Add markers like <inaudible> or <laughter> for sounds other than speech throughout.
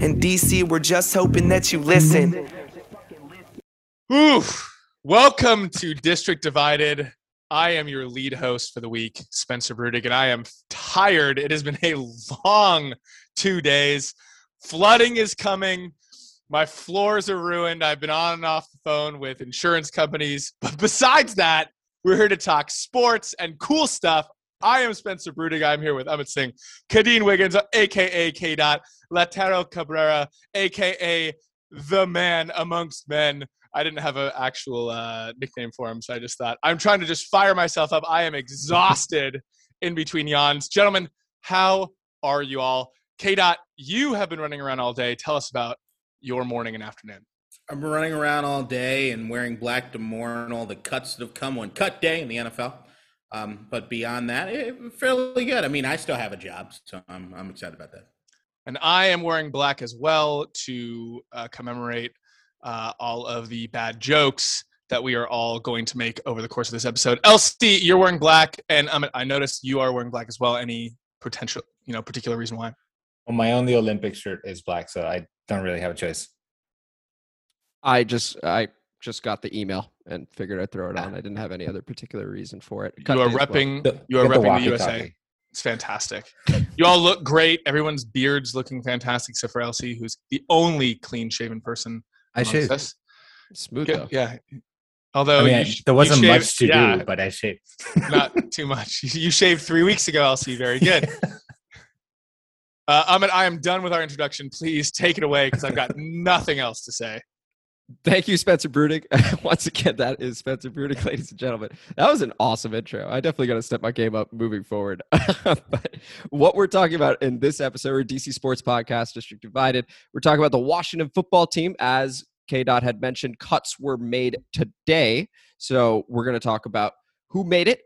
In DC, we're just hoping that you listen. Oof. Welcome to District Divided. I am your lead host for the week, Spencer Brudig, and I am tired. It has been a long two days. Flooding is coming. My floors are ruined. I've been on and off the phone with insurance companies. But besides that, we're here to talk sports and cool stuff. I am Spencer Brudig. I'm here with Amit Singh, Kadeen Wiggins, aka K. Dot, Latero Cabrera, aka the man amongst men. I didn't have an actual uh, nickname for him, so I just thought I'm trying to just fire myself up. I am exhausted in between yawns, gentlemen. How are you all? K. Dot, you have been running around all day. Tell us about your morning and afternoon. I've been running around all day and wearing black to mourn all the cuts that have come on cut day in the NFL. Um, but beyond that, it, fairly good. I mean, I still have a job, so I'm I'm excited about that. And I am wearing black as well to uh, commemorate uh, all of the bad jokes that we are all going to make over the course of this episode. Elsie, you're wearing black, and um, I noticed you are wearing black as well. Any potential, you know, particular reason why? Well, my only Olympic shirt is black, so I don't really have a choice. I just I just got the email and figured I'd throw it on. I didn't have any other particular reason for it. Cut you are repping. Well. You are repping the, the USA. It's fantastic. You all look great. Everyone's beards looking fantastic, except for Elsie, who's the only clean-shaven person. I shaved. Us. Smooth though. Yeah. Although I mean, sh- there wasn't shaved, much to yeah, do, but I shaved. <laughs> not too much. <laughs> You shaved three weeks ago, Elsie. Very good. <laughs> Uh, Amit, I am done with our introduction. Please take it away because I've got nothing else to say. Thank you, Spencer Brudig. <laughs> Once again, that is Spencer Brudig, ladies and gentlemen. That was an awesome intro. I definitely got to step my game up moving forward. <laughs> but what we're talking about in this episode, we're DC Sports Podcast, District Divided. We're talking about the Washington football team. As K. Dot had mentioned, cuts were made today. So we're going to talk about who made it,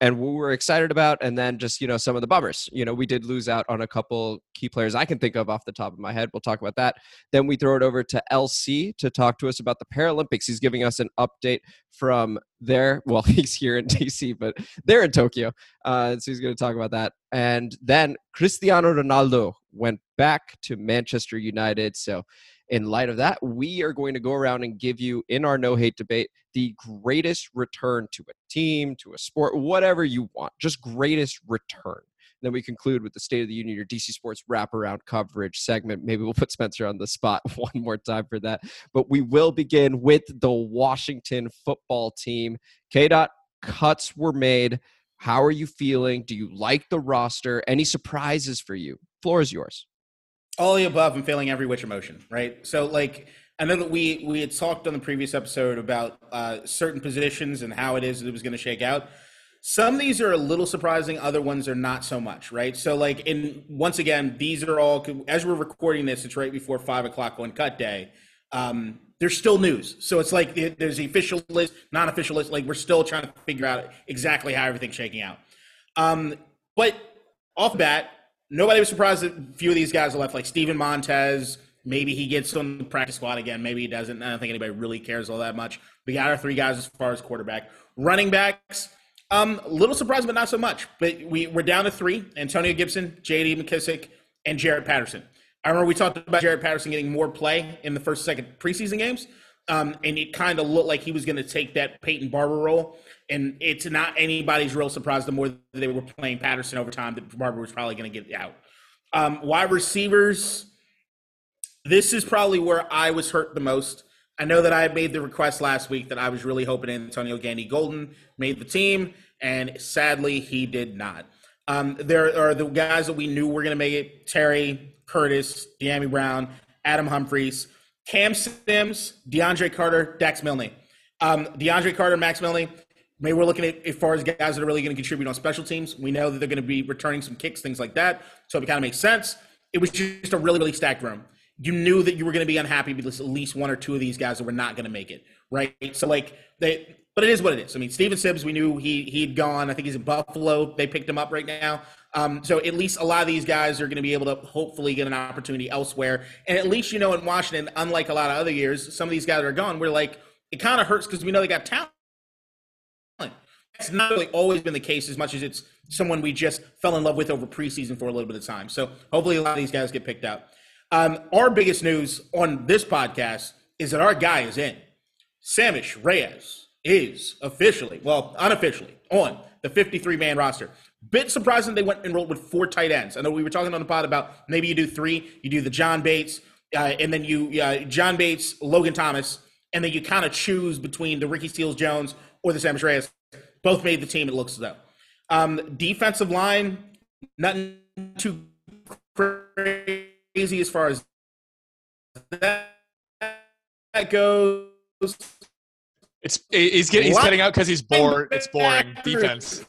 and we were excited about, and then just you know some of the bummers. You know, we did lose out on a couple key players I can think of off the top of my head. We'll talk about that. Then we throw it over to LC to talk to us about the Paralympics. He's giving us an update from there. <laughs> Well, he's here in DC, but they're in Tokyo, uh, so he's going to talk about that. And then Cristiano Ronaldo went back to Manchester United. So in light of that, we are going to go around and give you, in our no hate debate, the greatest return to a team, to a sport, whatever you want, just greatest return. then we conclude with the State of the Union, your DC Sports wraparound coverage segment. Maybe we'll put Spencer on the spot <laughs> one more time for that. But we will begin with the Washington football team. K. Dot cuts were made. How are you feeling? Do you like the roster? Any surprises for you? Floor is yours all the above and failing every which emotion, right? So like I know that we we had talked on the previous episode about uh, certain positions and how it is that it was going to shake out. Some of these are a little surprising, other ones are not so much, right? So like in once again, these are all as we're recording this, it's right before five o'clock on cut day. Um, there's still news, so it's like there's the official list, non-official list. Like we're still trying to figure out exactly how everything's shaking out. Um, but off the bat, nobody was surprised that a few of these guys are left, like Steven Montez. Maybe he gets on the practice squad again. Maybe he doesn't. I don't think anybody really cares all that much. We got our three guys as far as quarterback. Running backs, um, little surprised, but not so much. But we, we're down to three Antonio Gibson, JD McKissick, and Jaret Patterson. I remember we talked about Jaret Patterson getting more play in the first, second preseason games. Um, and it kind of looked like he was going to take that Peyton Barber role. And it's not anybody's real surprise the more that they were playing Patterson over time that Barber was probably going to get out. Um, wide receivers, this is probably where I was hurt the most. I know that I made the request last week that I was really hoping Antonio Gandy Golden made the team, and sadly he did not. Um, there are the guys that we knew were going to make it: Terry, Curtis, Dyami Brown, Adam Humphries, Cam Sims, DeAndre Carter, Dax Milne. Um, DeAndre Carter, Max Milne, Maybe we're looking at as far as guys that are really going to contribute on special teams. We know that they're going to be returning some kicks, things like that. So it kind of makes sense. It was just a really, really stacked room. You knew that you were going to be unhappy because at least one or two of these guys that were not going to make it, right? So like they, but it is what it is. I mean, Steven Sims, we knew he he'd gone. I think he's in Buffalo. They picked him up right now. Um, so at least a lot of these guys are going to be able to hopefully get an opportunity elsewhere. And at least you know in Washington, unlike a lot of other years, some of these guys are gone. We're like, it kind of hurts because we know they got talent it's not really always been the case as much as it's someone we just fell in love with over preseason for a little bit of time. So hopefully a lot of these guys get picked up. Um, our biggest news on this podcast is that our guy is in. Sammis Reyes is officially, well, unofficially, on the 53 man roster. Bit surprising they went and rolled with four tight ends. I know we were talking on the pod about maybe you do three, you do the John Bates, uh, and then you uh, John Bates, Logan Thomas, and then you kind of choose between the Ricky Seals-Jones or the Sammis Reyes. Both made the team. It looks as though um, defensive line, nothing too crazy as far as that goes. It's he's getting he's getting out because he's bored. It's boring defense.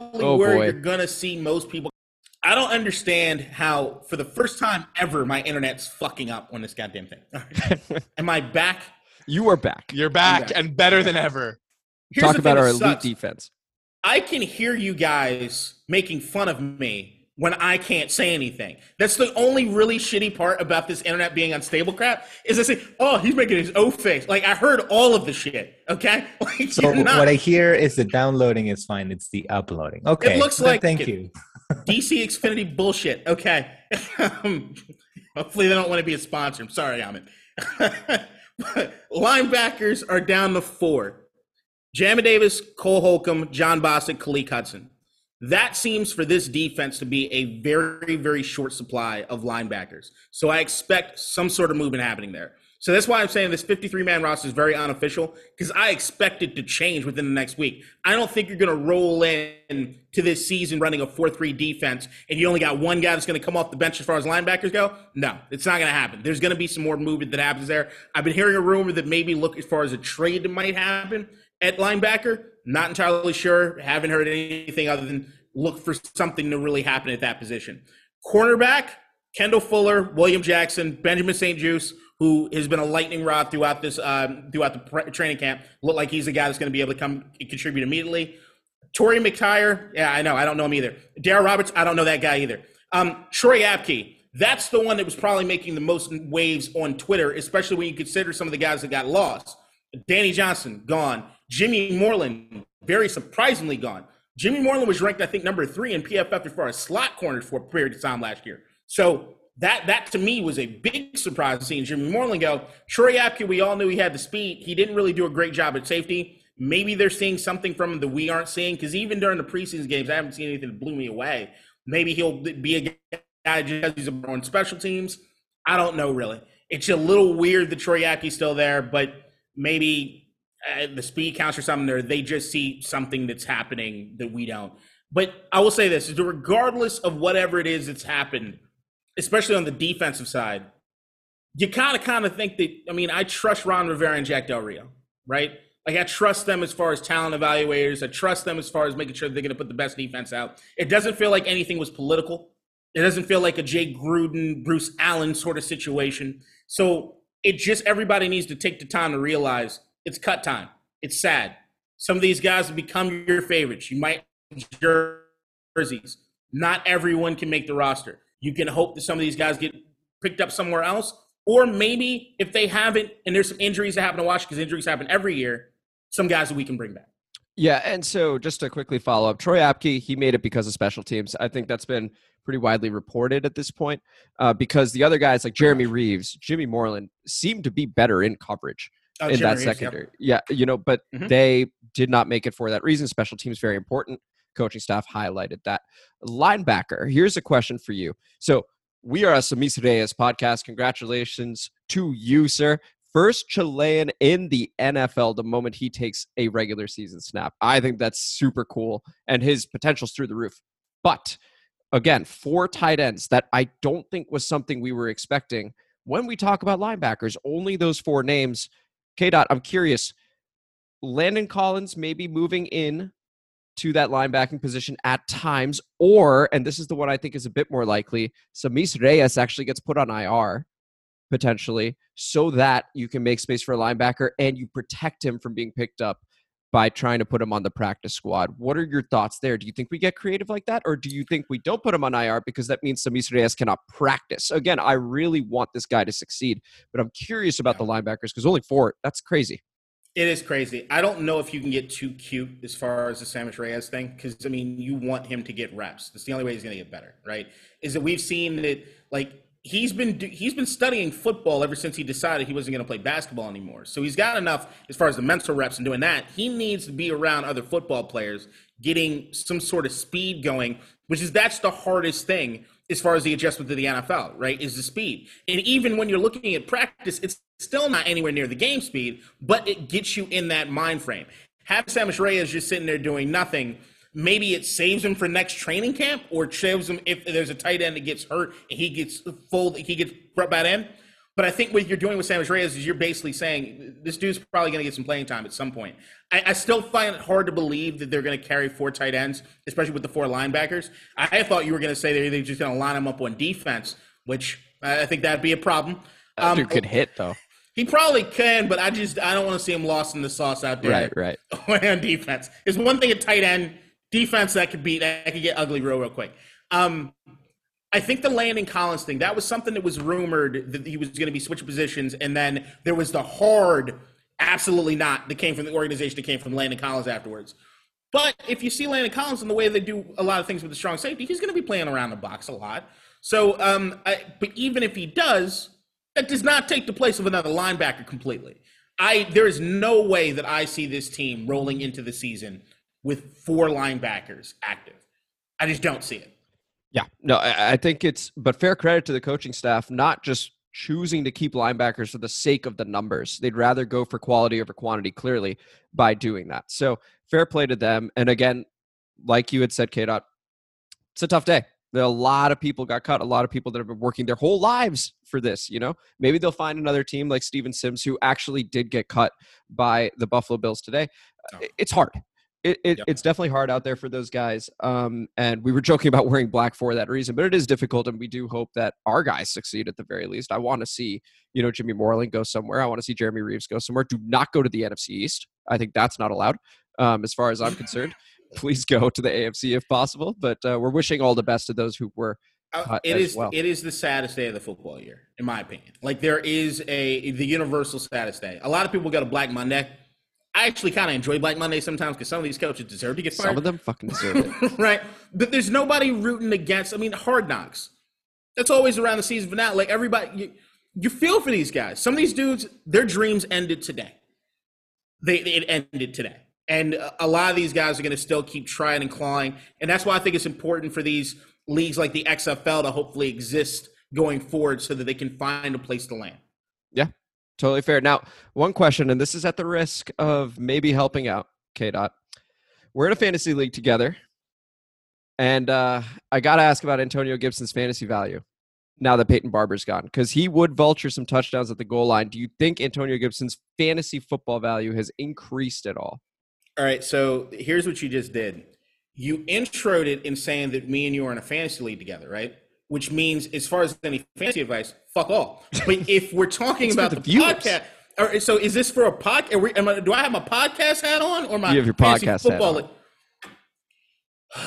Oh, where boy. you're gonna see most people. I don't understand how, for the first time ever, my internet's fucking up on this goddamn thing. <laughs> Am I back? You are back. You're back Okay. and better than ever. Here's Talk about our elite sucks. defense. I can hear you guys making fun of me when I can't say anything. That's the only really shitty part about this internet being unstable crap is I say, oh, he's making his O face. Like I heard all of the shit. Okay, <laughs> like So not. what I hear is the downloading is fine. It's the uploading. Okay. It looks like Thank it. you. <laughs> DC Xfinity bullshit. Okay. Um, <laughs> hopefully they don't want to be a sponsor. I'm sorry, Amit. Linebackers are down to four. Jamin Davis, Cole Holcomb, Jon Bostic, Khaleke Hudson. That seems for this defense to be a very, very short supply of linebackers. So I expect some sort of movement happening there. So that's why I'm saying this 53 man roster is very unofficial because I expect it to change within the next week. I don't think you're going to roll in to this season running a 4 3 defense and you only got one guy that's going to come off the bench as far as linebackers go. No, it's not going to happen. There's going to be some more movement that happens there. I've been hearing a rumor that maybe look as far as a trade that might happen at linebacker. Not entirely sure. Haven't heard anything other than look for something to really happen at that position. Cornerback, Kendall Fuller, William Jackson, Benjamin St-Juste, who has been a lightning rod throughout this um, throughout the pre- training camp. Look like he's a guy that's going to be able to come contribute immediately. Torry McTyer, yeah, I know, I don't know him either. Darryl Roberts, I don't know that guy either. Um, Troy Apke, that's the one that was probably making the most waves on Twitter, especially when you consider some of the guys that got lost. Danny Johnson, gone. Jimmy Moreland, very surprisingly gone. Jimmy Moreland was ranked, I think, number three in PFF as far as slot corners for a period of time last year. So that that to me was a big surprise seeing Jimmy Moreland go. Troy Apke, we all knew he had the speed. He didn't really do a great job at safety. Maybe they're seeing something from him that we aren't seeing because even during the preseason games, I haven't seen anything that blew me away. Maybe he'll be a guy just he's on special teams. I don't know really. It's a little weird that Troy Apke's still there, but maybe uh, the speed counts or something there. They just see something that's happening that we don't. But I will say this: is regardless of whatever it is that's happened, especially on the defensive side, you kind of kind of think that. I mean, I trust Ron Rivera and Jack Del Rio, right? Like I trust them as far as talent evaluators. I trust them as far as making sure they're going to put the best defense out. It doesn't feel like anything was political. It doesn't feel like a Jay Gruden, Bruce Allen sort of situation. So it just everybody needs to take the time to realize it's cut time. It's sad. Some of these guys have become your favorites. You might jerseys. Not everyone can make the roster. You can hope that some of these guys get picked up somewhere else, or maybe if they haven't, and there's some injuries that happen to watch because injuries happen every year, some guys that we can bring back. Yeah, and so just to quickly follow up, Troy Apke, he made it because of special teams. I think that's been pretty widely reported at this point uh, because the other guys like Jeremy Reaves, Jimmy Moreland seem to be better in coverage Uh, in that Reaves, yep. secondary. Yeah, you know, but Mhm. they did not make it for that reason. Special teams very important. Coaching staff highlighted that. Linebacker. Here's a question for you. So we are a Sammis Reyes podcast. Congratulations to you, sir. First Chilean in the NFL the moment he takes a regular season snap. I think that's super cool, and his potential's through the roof. But again, four tight ends that I don't think was something we were expecting. When we talk about linebackers, only those four names. K. Dot, I'm curious. Landon Collins may be moving in to that linebacking position at times, or, and this is the one I think is a bit more likely, Sammis Reyes actually gets put on IR potentially so that you can make space for a linebacker and you protect him from being picked up by trying to put him on the practice squad. What are your thoughts there? Do you think we get creative like that? Or do you think we don't put him on IR because that means Sammis Reyes cannot practice? Again, I really want this guy to succeed, but I'm curious about the linebackers because only four, that's crazy. It is crazy. I don't know if you can get too cute as far as the Sammis Reyes thing, because I mean, you want him to get reps. That's the only way he's going to get better, right? Is that we've seen that like he's been he's been studying football ever since he decided he wasn't going to play basketball anymore. So he's got enough as far as the mental reps and doing that. He needs to be around other football players, getting some sort of speed going, which is that's the hardest thing as far as the adjustment to the NFL, right? Is the speed. And even when you're looking at practice, it's still not anywhere near the game speed, but it gets you in that mind frame. Have Sammis Reyes just sitting there doing nothing. Maybe it saves him for next training camp, or saves him if there's a tight end that gets hurt and he gets full, he gets brought back in. But I think what you're doing with Sammis Reyes is you're basically saying this dude's probably going to get some playing time at some point. I, I, still find it hard to believe that they're going to carry four tight ends, especially with the four linebackers. I, I thought you were going to say they're, they're just going to line them up on defense, which I think that'd be a problem. Um, dude could hit though. He probably can, but I just I don't want to see him lost in the sauce out there. Right, right. <laughs> on defense, there's one thing at tight end defense that could be that could get ugly real real quick. Um, I think the Landon Collins thing, that was something that was rumored that he was going to be switching positions. And then there was the hard, absolutely not, that came from the organization that came from Landon Collins afterwards. But if you see Landon Collins and the way they do a lot of things with the strong safety, he's going to be playing around the box a lot. So, um, I, but even if he does, that does not take the place of another linebacker completely. I there is no way that I see this team rolling into the season with four linebackers active. I just don't see it. Yeah, no, I, I think it's but fair credit to the coaching staff, not just choosing to keep linebackers for the sake of the numbers. They'd rather go for quality over quantity, clearly, by doing that. So fair play to them. And again, like you had said, K. Dot, it's a tough day. There are a lot of people got cut. A lot of people that have been working their whole lives for this. You know, maybe they'll find another team like Steven Sims who actually did get cut by the Buffalo Bills today. Oh. It's hard it, it yep. it's definitely hard out there for those guys. Um, and we were joking about <laughs> wearing black for that reason, but it is difficult, and we do hope that our guys succeed at the very least. I want to see, you know, Jimmy Moreland go somewhere. I want to see Jeremy Reaves go somewhere. Do not go to the NFC East. I think that's not allowed, um, as far as I'm concerned. <laughs> Please go to the AFC if possible. But uh, we're wishing all the best to those who were. Uh, it is well. it is the saddest day of the football year, in my opinion. Like there is a the universal saddest day. A lot of people got to Black Monday I actually kind of enjoy Black Monday sometimes because some of these coaches deserve to get fired. Some of them fucking deserve it, <laughs> right? But there's nobody rooting against. I mean, Hard Knocks. That's always around the season finale. Like everybody, you, you feel for these guys. Some of these dudes, their dreams ended today. They it ended today, and a lot of these guys are going to still keep trying and clawing. And that's why I think it's important for these leagues like the XFL to hopefully exist going forward, so that they can find a place to land. Totally fair. Now, one question, and this is at the risk of maybe helping out K. Dot. We're in a fantasy league together, and uh, I got to ask about Antonio Gibson's fantasy value now that Peyton Barber's gone, because he would vulture some touchdowns at the goal line. Do you think Antonio Gibson's fantasy football value has increased at all? All right. So here's what you just did. You introed it in saying that me and you are in a fantasy league together, right? Which means as far as any fancy advice, fuck all. But if we're talking about the, the podcast, or, so is this for a podcast? Do I have my podcast hat on or my you have your podcast football? <sighs>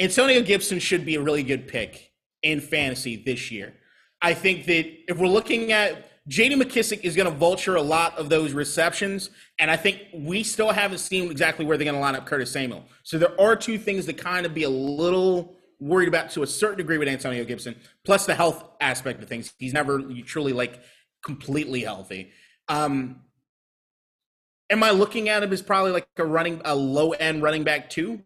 Antonio Gibson should be a really good pick in fantasy this year. I think that if we're looking at J.D. McKissick is going to vulture a lot of those receptions, and I think we still haven't seen exactly where they're going to line up Curtis Samuel. So there are two things that kind of be a little worried about to a certain degree with Antonio Gibson, plus the health aspect of things. He's never truly like completely healthy. Um, am I looking at him as probably like a running a low end running back too?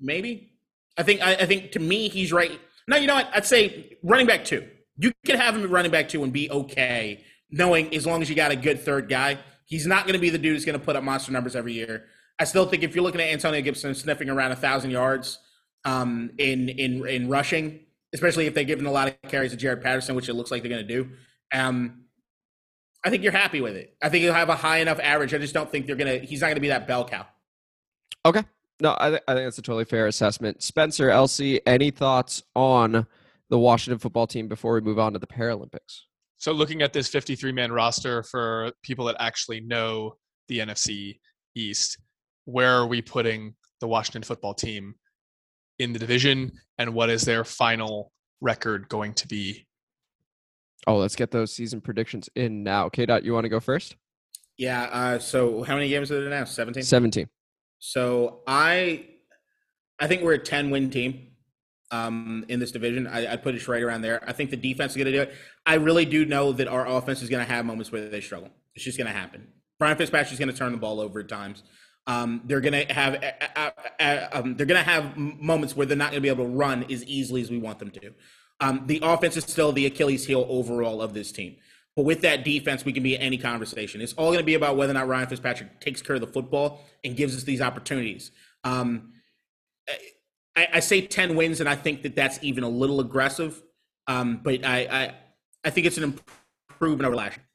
Maybe. I think I, I think to me he's right. No, you know what? I'd say running back two. You can have him running back two and be okay, knowing as long as you got a good third guy. He's not going to be the dude who's going to put up monster numbers every year. I still think if you're looking at Antonio Gibson sniffing around a thousand yards, um, in in in rushing, especially if they're giving a lot of carries to Jaret Patterson, which it looks like they're going to do. Um, I think you're happy with it. I think he'll have a high enough average. I just don't think they're gonna. He's not gonna be that bell cow. Okay. No, I, th- I think that's a totally fair assessment. Spencer, Elsie, any thoughts on the Washington football team before we move on to the Paralympics? So, looking at this 53 man roster for people that actually know the NFC East, where are we putting the Washington football team in the division and what is their final record going to be? Oh, let's get those season predictions in now. K. Dot, you want to go first? Yeah. Uh, so how many games are there now? Seventeen. 17. So I, I think we're a ten win team, um, in this division. I, I put it right around there. I think the defense is going to do it. I really do know that our offense is going to have moments where they struggle. It's just going to happen. Brian Fitzpatrick is going to turn the ball over at times. Um, they're to have uh, uh, uh, um, they're to have moments where they're not to be able to run as easily as we want them to. Um, the offense is still the Achilles heel overall of this team. But with that defense, we can be any conversation. It's all to be about whether or not Ryan Fitzpatrick takes care of the football and gives us these opportunities. Um, I, I say ten wins, and I think that that's even a little aggressive. Um, but I, I, I think it's an improvement over last year.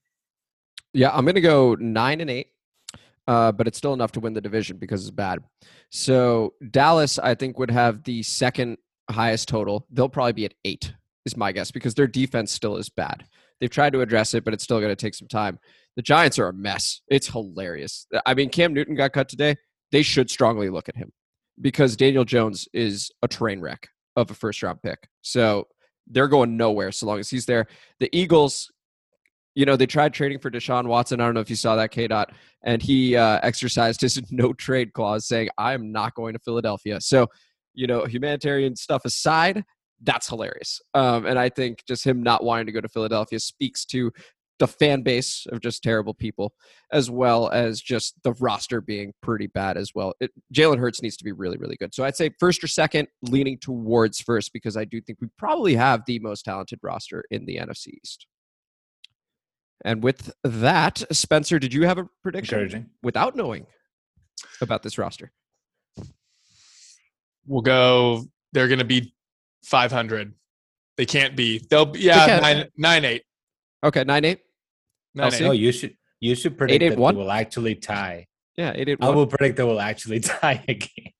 Yeah, I'm to go 9 and 8. Uh, but it's still enough to win the division because it's bad. So Dallas, I think, would have the second highest total. They'll probably be at eight, is my guess, because their defense still is bad. They've tried to address it, but it's still going to take some time. The Giants are a mess. It's hilarious. I mean, Cam Newton got cut today. They should strongly look at him because Daniel Jones is a train wreck of a first round pick. So they're going nowhere so long as he's there. The Eagles, you know, they tried trading for Deshaun Watson. I don't know if you saw that, K. Dot, and he uh, exercised his <laughs> no trade clause, saying, "I am not going to Philadelphia." So, you know, humanitarian stuff aside, that's hilarious. Um, and I think just him not wanting to go to Philadelphia speaks to the fan base of just terrible people, as well as just the roster being pretty bad as well. It, Jalen Hurts needs to be really, really good. So I'd say first or second, leaning towards first because I do think we probably have the most talented roster in the NFC East. And with that, Spencer, did you have a prediction Encouraging. without knowing about this roster? We'll go. They're going to be 500. They can't be. They'll be yeah can't. nine nine eight. Okay, nine eight. Nine, I'll see. eight. No, you should you should predict eight, that one? they will actually tie. Yeah, eight eight I one. will predict they will actually <laughs> tie again,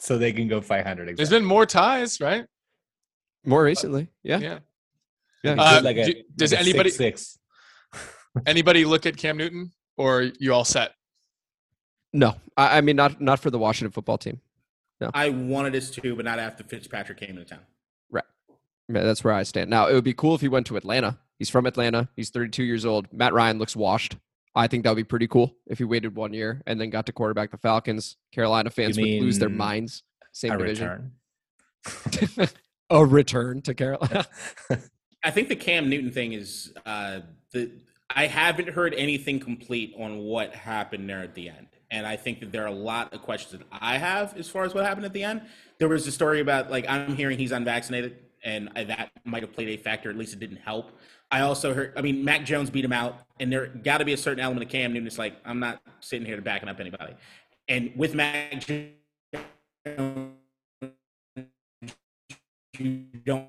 so they can go five hundred. There's been more ties, right? More recently, yeah. Yeah. Yeah. Uh, like a, do- does like a anybody- six, six. Anybody look at Cam Newton, or you all set? No, I, I mean not not for the Washington football team. I wanted us to, but not after Fitzpatrick came into town. Yeah, that's where I stand. Now, it would be cool if he went to Atlanta. He's from Atlanta. He's 32 years old. Matt Ryan looks washed. I think that would be pretty cool if he waited one year and then got to quarterback the Falcons. Carolina fans would lose their minds. Same A division. return. <laughs> A return to Carolina. <laughs> I think the Cam Newton thing is uh, the. I haven't heard anything complete on what happened there at the end, and I think that there are a lot of questions that I have as far as what happened at the end. There was a story about like I'm hearing he's unvaccinated, and that might have played a factor. At least it didn't help. I also heard. I mean, Mac Jones beat him out, and there got to be a certain element of Cam Newton. It's like I'm not sitting here to backing up anybody, and with Mac Jones, you don't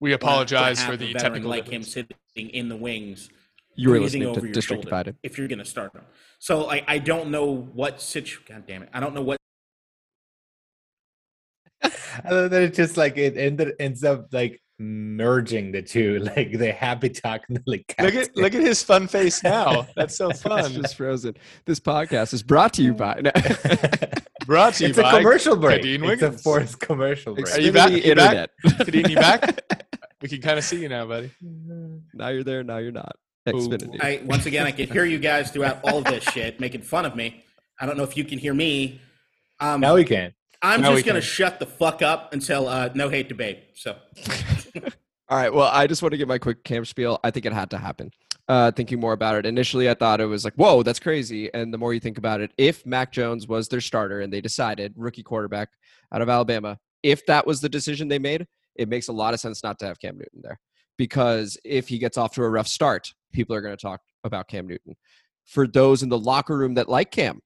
We apologize for the veteran technical like him sitting in the wings. You were breathing listening over to your District shoulder Divided. If you're going to start him, so like I don't know what situ. God damn it! I don't know what. <laughs> I love that it's just like it ended ends up like merging the two. <laughs> Like the happy talking like Look at look at his fun face now. That's so <laughs> It's fun. just frozen. This podcast is brought to you oh. by. Brought to you it's a commercial break. Kadeen It's a Wiggins. forced commercial break. Are you back? Xfinity You back? Internet. Kadeen, you back? <laughs> We can kind of see you now, buddy. now you're there. Now you're not. Xfinity. I once again I can hear you guys throughout all this <laughs> shit making fun of me. I don't know if you can hear me. Um, now we can. I'm now just going to can. shut the fuck up until uh, no hate debate. So <laughs> All right. Well, I just want to give my quick camp spiel. I think it had to happen. Uh, thinking more about it, initially I thought it was like, whoa, that's crazy. And the more you think about it, if Mac Jones was their starter and they decided rookie quarterback out of Alabama, if that was the decision they made, it makes a lot of sense not to have Cam Newton there. Because if he gets off to a rough start, people are going to talk about Cam Newton. For those in the locker room that like Cam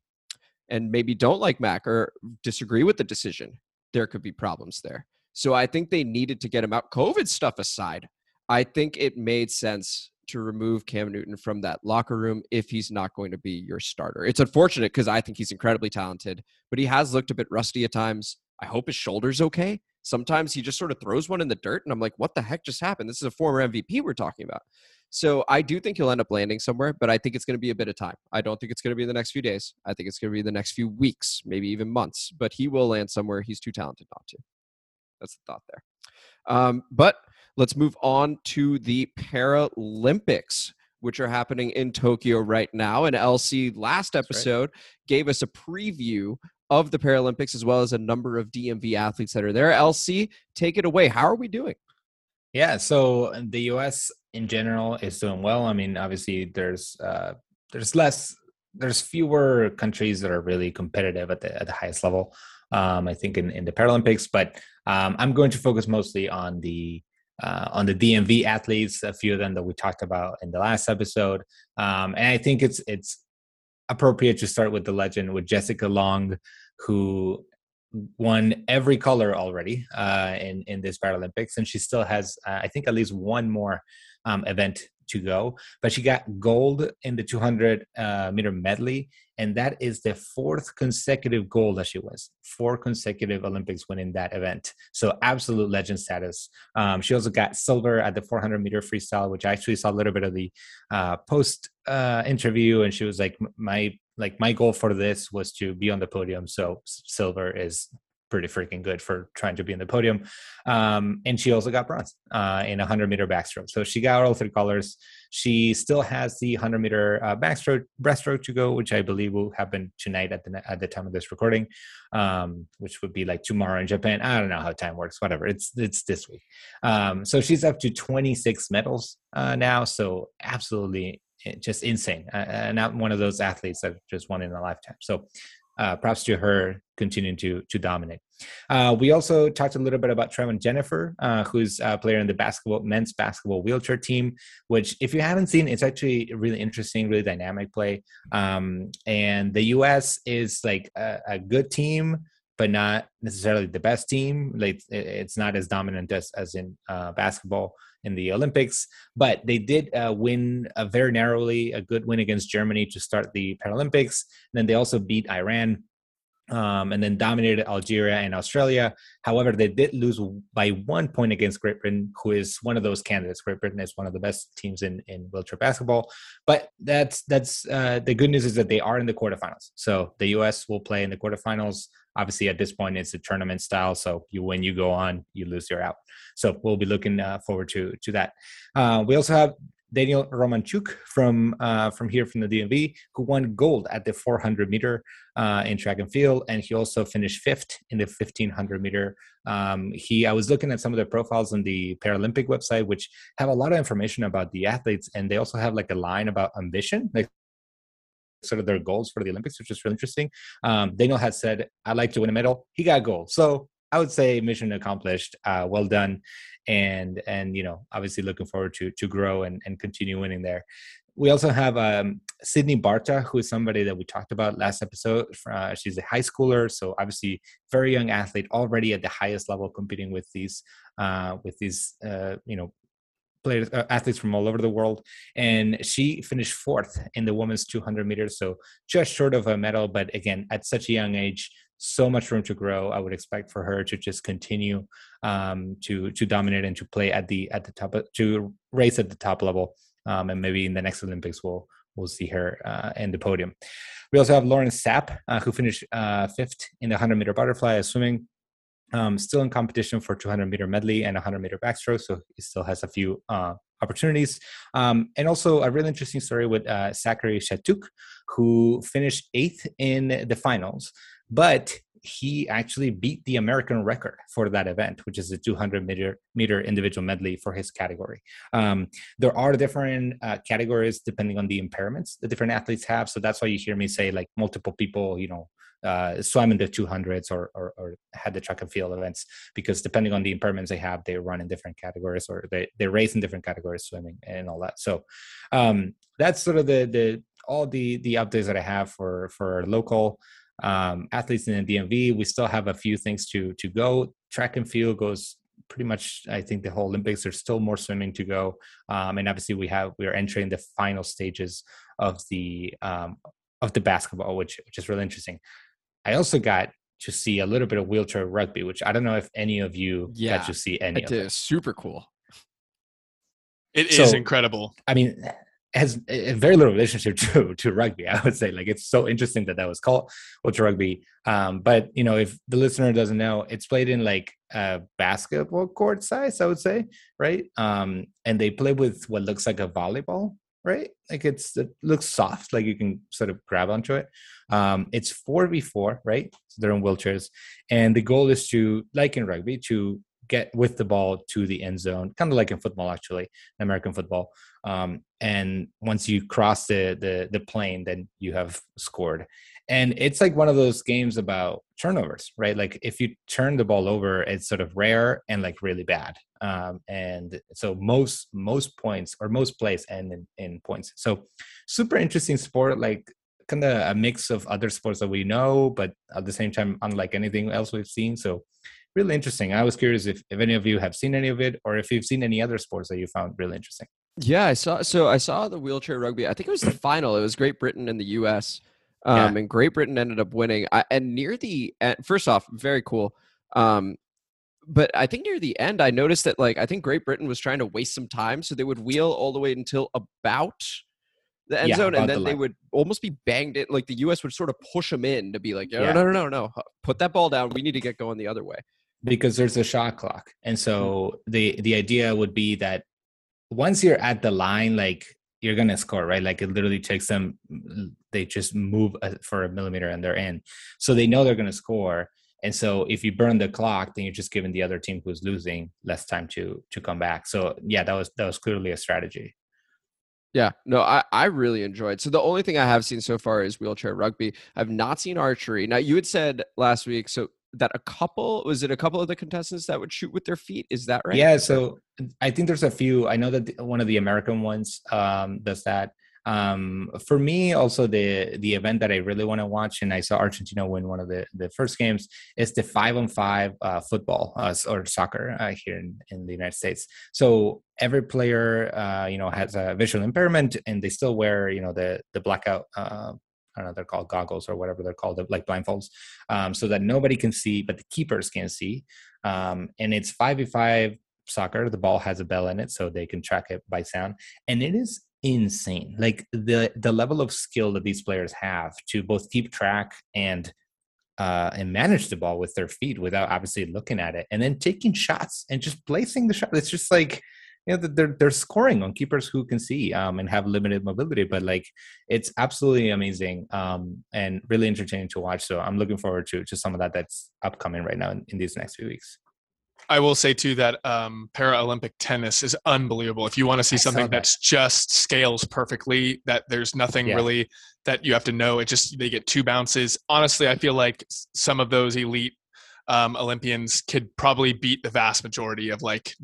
and maybe don't like Mac or disagree with the decision, there could be problems there. So I think they needed to get him out. COVID stuff aside, I think it made sense to remove Cam Newton from that locker room if he's not going to be your starter. It's unfortunate because I think he's incredibly talented, but he has looked a bit rusty at times. I hope his shoulder's okay. Sometimes he just sort of throws one in the dirt, and I'm like, what the heck just happened? This is a former MVP we're talking about. So I do think he'll end up landing somewhere, but I think it's going to be a bit of time. I don't think it's going to be the next few days. I think it's going to be the next few weeks, maybe even months, but he will land somewhere he's too talented not to. That's the thought there. Um, but let's move on to the Paralympics, which are happening in Tokyo right now. And LC last right. episode gave us a preview of the Paralympics as well as a number of DMV athletes that are there. LC, take it away. How are we doing? Yeah, so the U.S. in general is doing well. I mean, obviously, there's uh, there's less, there's fewer countries that are really competitive at the at the highest level. Um, I think in, in the Paralympics, but um, I'm going to focus mostly on the uh, on the DMV athletes, a few of them that we talked about in the last episode, um, and I think it's it's appropriate to start with the legend with Jessica Long, who won every color already uh, in in this Paralympics, and she still has, uh, I think, at least one more um, event to go. But she got gold in the 200 uh, meter medley, and that is the fourth consecutive gold that she wins. Four consecutive Olympics winning that event. So absolute legend status. Um, she also got silver at the 400 meter freestyle, which I actually saw a little bit of the uh, post uh, interview, and she was like, "My like my goal for this was to be on the podium so silver is pretty freaking good for trying to be in the podium. Um, and she also got bronze uh, in a 100 meter backstroke. So she got all three colors. She still has the 100 meter uh, backstroke breaststroke to go which i believe will happen tonight at the at the time of this recording um, which would be like tomorrow in japan. I don't know how time works whatever. It's it's this week. Um, so she's up to 26 medals uh, now. So absolutely just insane. Uh, not one of those athletes that just won in a lifetime. So uh, props to her continuing to to dominate. Uh, we also talked a little bit about Trevon Jenifer, uh, who's a player in the basketball men's basketball wheelchair team. Which, if you haven't seen, it's actually really interesting, really dynamic play. Um, and the U.S. is like a, a good team, but not necessarily the best team. Like it's not as dominant as as in uh, basketball in the Olympics, but they did uh, win uh, very narrowly, a good win against Germany to start the Paralympics. And then they also beat Iran um, and then dominated Algeria and Australia. However, they did lose by one point against Great Britain, who is one of those candidates. Great Britain is one of the best teams in, in wheelchair basketball. But that's that's uh, the good news is that they are in the quarterfinals. So the U.S. will play in the quarterfinals obviously at this point it's a tournament style so you when you go on you lose you're out so we'll be looking uh, forward to to that uh, we also have Daniel Romanchuk from uh, from here from the DMV, who won gold at the 400 meter uh, in track and field, and he also finished fifth in the 1500 meter. Um, he, I was looking at some of the profiles on the Paralympic website, which have a lot of information about the athletes, and they also have like a line about ambition, like sort of their goals for the Olympics, which is really interesting. Um, Daniel had said, "I'd like to win a medal." He got gold, so I would say mission accomplished. Uh, well done, and and you know obviously looking forward to to grow and and continue winning there. We also have um, Sydney Barta, who is somebody that we talked about last episode. Uh, she's a high schooler, so obviously very young athlete, already at the highest level, competing with these uh, with these uh, you know players uh, athletes from all over the world and she finished fourth in the women's 200 meters so just short of a medal but again at such a young age so much room to grow i would expect for her to just continue um, to to dominate and to play at the at the top to race at the top level um, and maybe in the next olympics we'll we'll see her uh, in the podium we also have lawrence sapp uh, who finished uh, fifth in the 100 meter butterfly swimming um, still in competition for 200 meter medley and 100 meter backstroke, so he still has a few uh, opportunities. Um, and also a really interesting story with uh, Zachary Shattuck, who finished eighth in the finals, but he actually beat the American record for that event, which is a 200 meter, meter individual medley for his category. Um, there are different uh, categories depending on the impairments the different athletes have. So that's why you hear me say like multiple people, you know, uh, swam in the 200s or, or, or, had the track and field events because depending on the impairments they have they run in different categories or they, they race in different categories swimming and all that so um, that's sort of the the all the the updates that i have for for local um, athletes in the dmv we still have a few things to to go. Track and field goes pretty much i think the whole olympics there's still more swimming to go. Um, and obviously we have we are entering the final stages of the um, of the basketball which which is really interesting. I also got to see a little bit of wheelchair rugby, which I don't know if any of you yeah, got to see any it of is super cool. It So- is incredible. I mean, it has a very little relationship <laughs> to to rugby. I would say like it's so interesting that that was called wheelchair rugby. Um, but you know, if the listener doesn't know, it's played in like a basketball court size, I would say, right? Um, and they play with what looks like a volleyball right? Like it's it looks soft, like you can sort of grab onto it. Um, it's four v four, right? So they're in wheelchairs, and the goal is to, like in rugby, to get with the ball to the end zone, kind of like in football, actually, American football. Um, and once you cross the, the the plane, then you have scored. And it's like one of those games about turnovers, right? Like if you turn the ball over, it's sort of rare and like really bad. Um, and so most most points or most plays end in, in points. So super interesting sport, like kind of a mix of other sports that we know, but at the same time, unlike anything else we've seen. So really interesting. I was curious if, if any of you have seen any of it or if you've seen any other sports that you found really interesting. Yeah, I saw. So I saw the wheelchair rugby. I think it was the final. It was Great Britain and the U.S. Um, yeah. and Great Britain ended up winning. I, and near the end, first off, very cool. Um, but I think near the end, I noticed that like I think Great Britain was trying to waste some time, so they would wheel all the way until about the end Yeah, zone, and the then they would almost be banged in. Like the U.S. would sort of push them in to be like, no, Yeah. no, no, no, no, put that ball down. We need to get going the other way. Because there's a shot clock. And so mm. the the idea would be that once you're at the line like you're gonna score right? Like it literally takes them mm, they just move uh, for a millimeter and they're in. So they know they're gonna score. And so if you burn the clock then you're just giving the other team who's losing less time to to come back. So yeah that was that was clearly a strategy. Yeah, no, I, I really enjoyed. So the only thing I have seen so far is wheelchair rugby. I've not seen archery. Now you had said last week so that a couple was it a couple of the contestants that would shoot with their feet? Is that right? Yeah, so I think there's a few. I know that one of the American ones um, does that. Um, for me, also the the event that I really want to watch, and I saw Argentina win one of the the first games, is the five on five uh, football uh, or soccer uh, here in, in the United States. So every player, uh, you know, has a visual impairment, and they still wear, you know, the the blackout. I don't know, they're called goggles or whatever they're called, like blindfolds, um, so that nobody can see, but the keepers can see. Um, and it's five v five soccer. The ball has a bell in it, so they can track it by sound, and it is insane. Like the the level of skill that these players have to both keep track and uh, and manage the ball with their feet without obviously looking at it, and then taking shots and just placing the shot. It's just like you know they're they're scoring on keepers who can see um, and have limited mobility, but like it's absolutely amazing um, and really entertaining to watch. So I'm looking forward to to some of that that's upcoming right now in, in these next few weeks. I will say too that um, Paralympic tennis is unbelievable. If you want to see I something that. that's just scales perfectly, that there's nothing Yeah. really that you have to know. It just they get two bounces. Honestly, I feel like some of those elite um, Olympians could probably beat the vast majority of like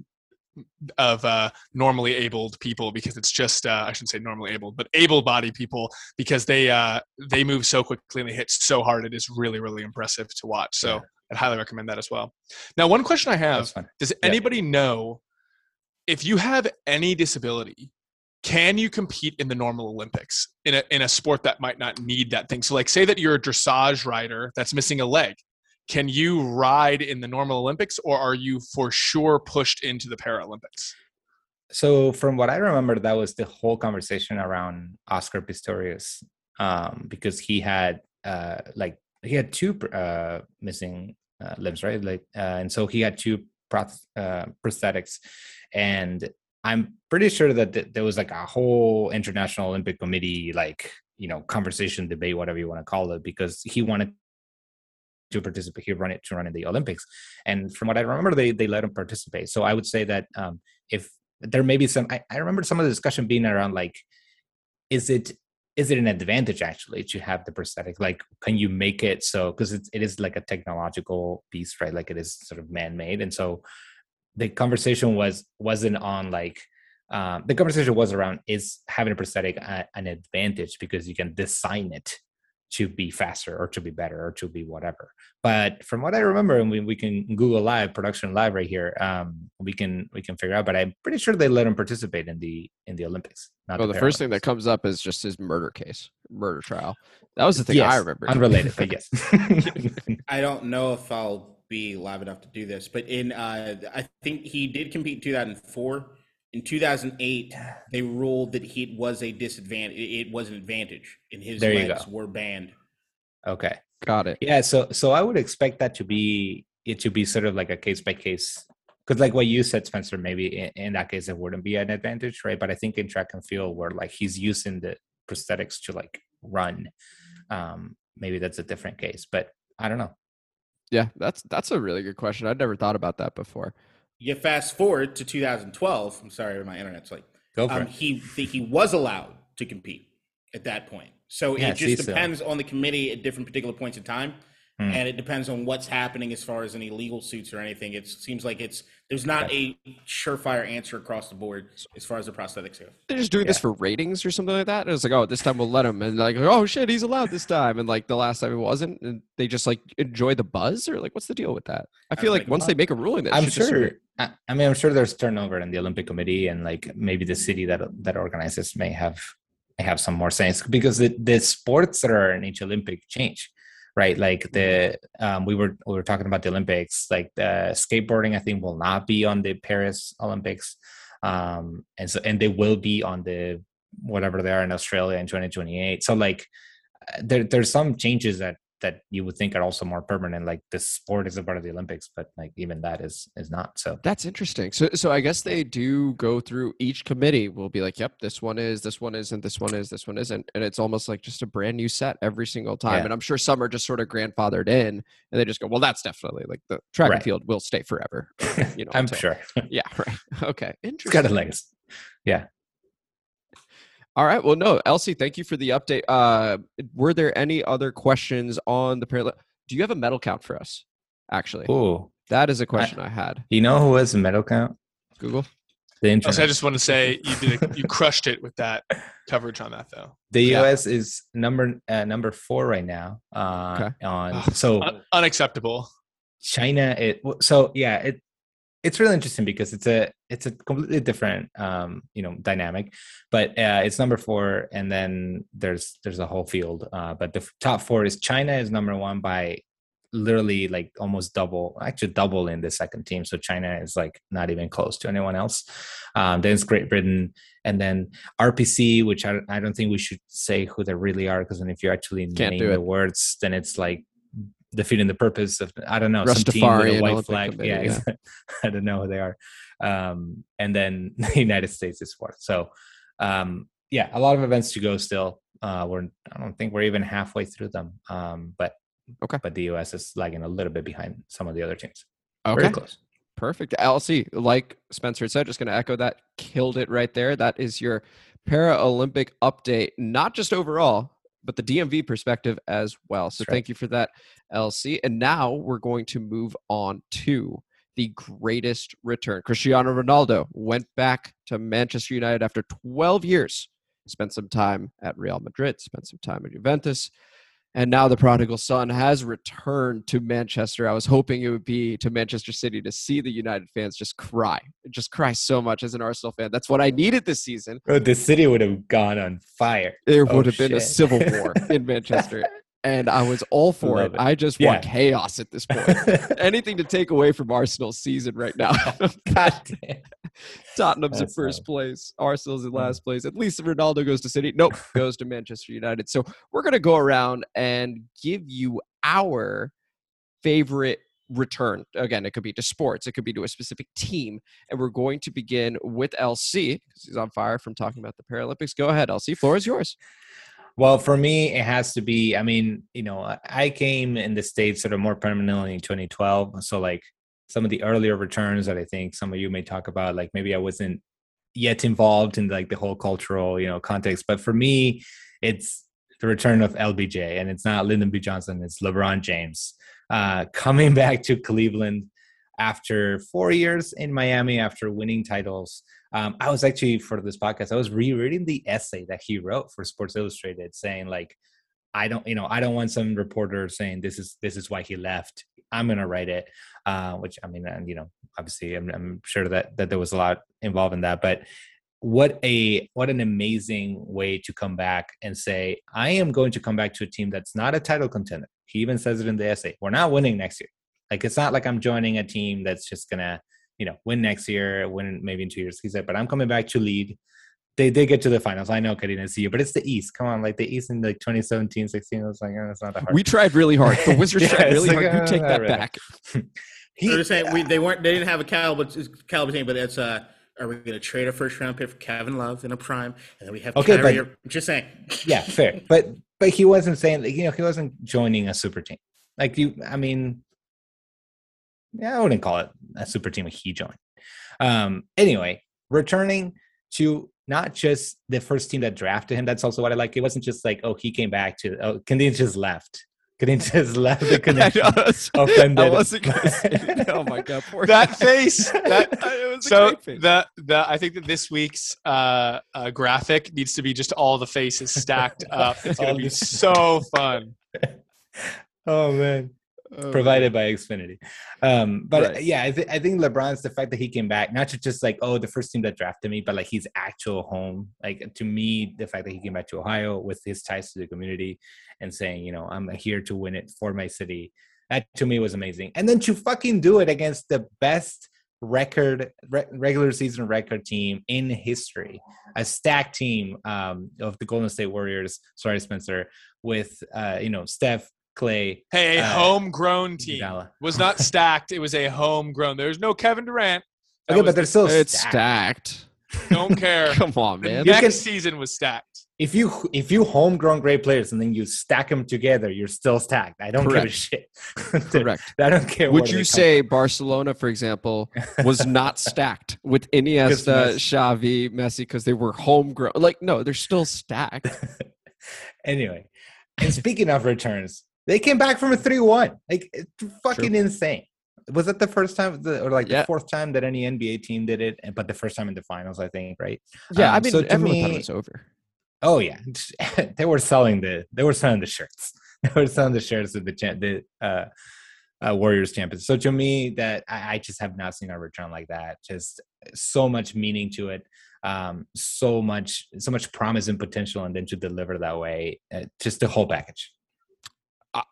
of uh, normally abled people because it's just uh, I shouldn't say normally abled, but able-bodied people because they uh, they move so quickly and they hit so hard. It is really really impressive to watch. So Yeah. I'd highly recommend that as well. Now, one question I have. Does anybody know if you have any disability, can you compete in the normal Olympics in a in a sport that might not need that thing? So like say that you're a dressage rider that's missing a leg. Can you ride in the normal Olympics or are you for sure pushed into the Paralympics? so from what I remember, that was the whole conversation around Oscar Pistorius, um, because he had uh, like he had two uh, missing uh, limbs, right? Like, uh, and so he had two proth- uh, prosthetics, and I'm pretty sure that th- there was like a whole international Olympic committee, like you know, conversation, debate, whatever you want to call it, because he wanted to participate. He run it to run in the Olympics, and from what I remember, they they let him participate. So I would say that um, if there may be some, I, I remember some of the discussion being around like, is it is it an advantage actually to have the prosthetic? Like, can you make it so because it, it is like a technological piece, right? Like it is sort of man made, and so the conversation was wasn't on like um, the conversation was around is having a prosthetic a, an advantage because you can design it to be faster or to be better or to be whatever. But from what I remember, and we, we can Google Live production live right here, um, we can we can figure out. But I'm pretty sure they let him participate in the in the Olympics. Not Well, the first thing that comes up is just his murder case, murder trial. That was the thing I remember. unrelated, but yes. <laughs> I don't know if I'll be live enough to do this, but in uh, I think he did compete in 2004. In 2008, they ruled that he was a disadvantage. It was an advantage, and his There you legs were banned. okay. Got it. Yeah, so so I would expect that to be it to be sort of like a case by case because like what you said, Spencer, maybe in, in, that case it wouldn't be an advantage, right? But I think in track and field where like he's using the prosthetics to like run, um, maybe that's a different case. But I don't know. Yeah, that's that's a really good question. I'd never thought about that before. You fast forward to 2012. I'm sorry, my internet's like. Go for um, it. He he was allowed to compete at that point. So Yeah, it just see, so- depends on the committee at different particular points in time. Hmm. And it depends on what's happening as far as any legal suits or anything. It seems like it's there's not a surefire answer across the board as far as the prosthetics go. They're just doing this for ratings or something like that. And it's like, oh, this time we'll let him, and like, oh shit, he's allowed this time, and like the last time it wasn't, and they just like enjoy the buzz, or like, what's the deal with that? I feel don't like think- once they make a ruling, that I'm sure. I, I mean, I'm sure there's turnover in the Olympic Committee, and like maybe the city that that organizes may have may have some more sense because the, the sports that are in each Olympic change, right? Like the um, we were we were talking about the Olympics, like the skateboarding. I think will not be on the Paris Olympics, um, and so and they will be on the whatever they are in Australia in 2028. So like uh, there there's some changes that that you would think are also more permanent like the sport is a part of the olympics but like even that is is not so That's interesting. So, so I guess they do go through each committee. Will be like, yep, this one is, this one isn't, this one is, this one isn't, and it's almost like just a brand new set every single time. Yeah. And I'm sure some are just sort of grandfathered in, and they just go, well, that's definitely like the track and field will stay forever. You know, <laughs> i'm until- sure Yeah, <laughs> right. Okay, interesting. got a legacy All right. Well, no, LC, thank you for the update. Uh, were there any other questions on the parallel? Do you have a medal count for us? Actually, oh that is a question I had. you know who has a medal count Google. the Also, internet I just want to say you did it, you <laughs> crushed it with that coverage on that though. the Yeah. us is number uh, number four right now uh Okay. on so Un- unacceptable. China it so yeah it it's really interesting because it's a it's a completely different um you know dynamic but uh it's number four and then there's there's a whole field uh but the top four is China is number one by literally like almost double actually double in the second team so China is like not even close to anyone else. Um then it's Great Britain and then RPC which I, I don't think we should say who they really are because then if you actually Can't name the words then it's like defeating the purpose of I don't know some team with a white flag. Committee, Yeah, yeah. <laughs> I don't know who they are. Um, and then <laughs> the United States is fourth. So um, yeah, a lot of events to go still. Uh, we're I don't think we're even halfway through them. Um, but Okay. but the US is lagging a little bit behind some of the other teams. Okay. Very close. Perfect. LC, like Spencer said, just going to echo that. Killed it right there. That is your Paralympic update, not just overall, but the DMV perspective as well. So That's right. thank you for that, LC. And now we're going to move on to the greatest return. Cristiano Ronaldo went back to Manchester United after 12 years, spent some time at Real Madrid, spent some time at Juventus. And now the prodigal son has returned to Manchester. I was hoping it would be to Manchester City to see the United fans just cry, just cry so much as an Arsenal fan. That's what I needed this season. Bro, the city would have gone on fire. There Oh, would have been a civil war <laughs> in Manchester. And I was all for it. it. I just Yeah. want chaos at this point. <laughs> Anything to take away from Arsenal's season right now. <laughs> God damn. <laughs> Tottenham's in first funny. place. Arsenal's in Mm. last place. At least Ronaldo goes to City. Nope, <laughs> goes to Manchester United. So we're gonna go around and give you our favorite return. Again, it could be to sports, it could be to a specific team, and we're going to begin with LC because he's on fire from talking about the Paralympics. Go ahead, LC. Floor is yours. Well, for me, it has to be. I mean, you know, I came in the states sort of more permanently in 2012. So, like some of the earlier returns that I think some of you may talk about, like maybe I wasn't yet involved in like the whole cultural, you know, context. But for me, it's the return of LBJ, and it's not Lyndon B. Johnson. It's LeBron James uh, <laughs> coming back to Cleveland after four years in Miami after winning titles. Um, I was actually for this podcast, I was rereading the essay that he wrote for Sports Illustrated, saying like, I don't, you know, I don't want some reporter saying this is this is why he left. I'm gonna write it, uh, which I mean, and you know, obviously, I'm, I'm sure that that there was a lot involved in that, but what a what an amazing way to come back and say i am going to come back to a team that's not a title contender. He even says it in the essay we're not winning next year. Like it's not like i'm joining a team that's just gonna you know win next year win maybe in two years he said but i'm coming back to lead they did get to the finals i know Karina see you but it's the east come on like the east in like 2017 16 i was like oh, it's not that hard We tried really hard. The Wizards Yeah, <laughs> tried really like, hard. You uh, take that really. back. <laughs> He, They're just saying we, they weren't. They didn't have a caliber caliber team, but it's uh, are we going to trade a first round pick for Kevin Love in a prime, and then we have okay, Kyrie? But, just saying. <laughs> Yeah, fair, but but he wasn't saying like, you know he wasn't joining a super team. Like you, I mean, yeah, I wouldn't call it a super team. He joined. Um, anyway, returning to not just the first team that drafted him. That's also what I like. It wasn't just like, oh, he came back to. Oh, Canadian just left. <laughs> Corinthians left the <laughs> connection. I, was, offended. I wasn't gonna <laughs> say, oh my god, that face. That, so face. the the I think that this week's uh, uh, graphic needs to be just all the faces stacked up. It's gonna be so fun. oh man. Oh, provided by Xfinity. Um, but right. yeah, I, th- I think LeBron's the fact that he came back, not to just like, oh, the first team that drafted me, but like his actual home. Like to me, the fact that he came back to Ohio with his ties to the community and saying, you know, I'm here to win it for my city. That to me was amazing. And then to fucking do it against the best record re- regular season record team in history a stacked team um, of the golden state warriors sorry spencer with uh, you know steph clay hey a uh, homegrown team Gala. was not stacked it was a homegrown there's no kevin durant that okay but they're still it's stacked, stacked. don't care <laughs> come on man the next can, season was stacked if you if you homegrown great players and then you stack them together, you're still stacked. I don't Correct. give a shit. <laughs> Correct. I don't care. Would you say from. Barcelona, for example, <laughs> was not stacked with Iniesta, Xavi, Messi because they were homegrown? Like, no, they're still stacked. anyway, and speaking of returns, they came back from a three-one. Like, it's fucking True. insane. Was that the first time, or like yeah. the fourth time that any NBA team did it? But the first time in the finals, I think, right? Yeah, um, I mean, so everyone me, thought it was over Oh yeah, <laughs> they were selling the they were selling the shirts. <laughs> They were selling the shirts of the the uh, uh, Warriors champions. So to me, that I, I, just have not seen a return like that. Just so much meaning to it, um, so much so much promise and potential, and then to deliver that way, uh, just the whole package.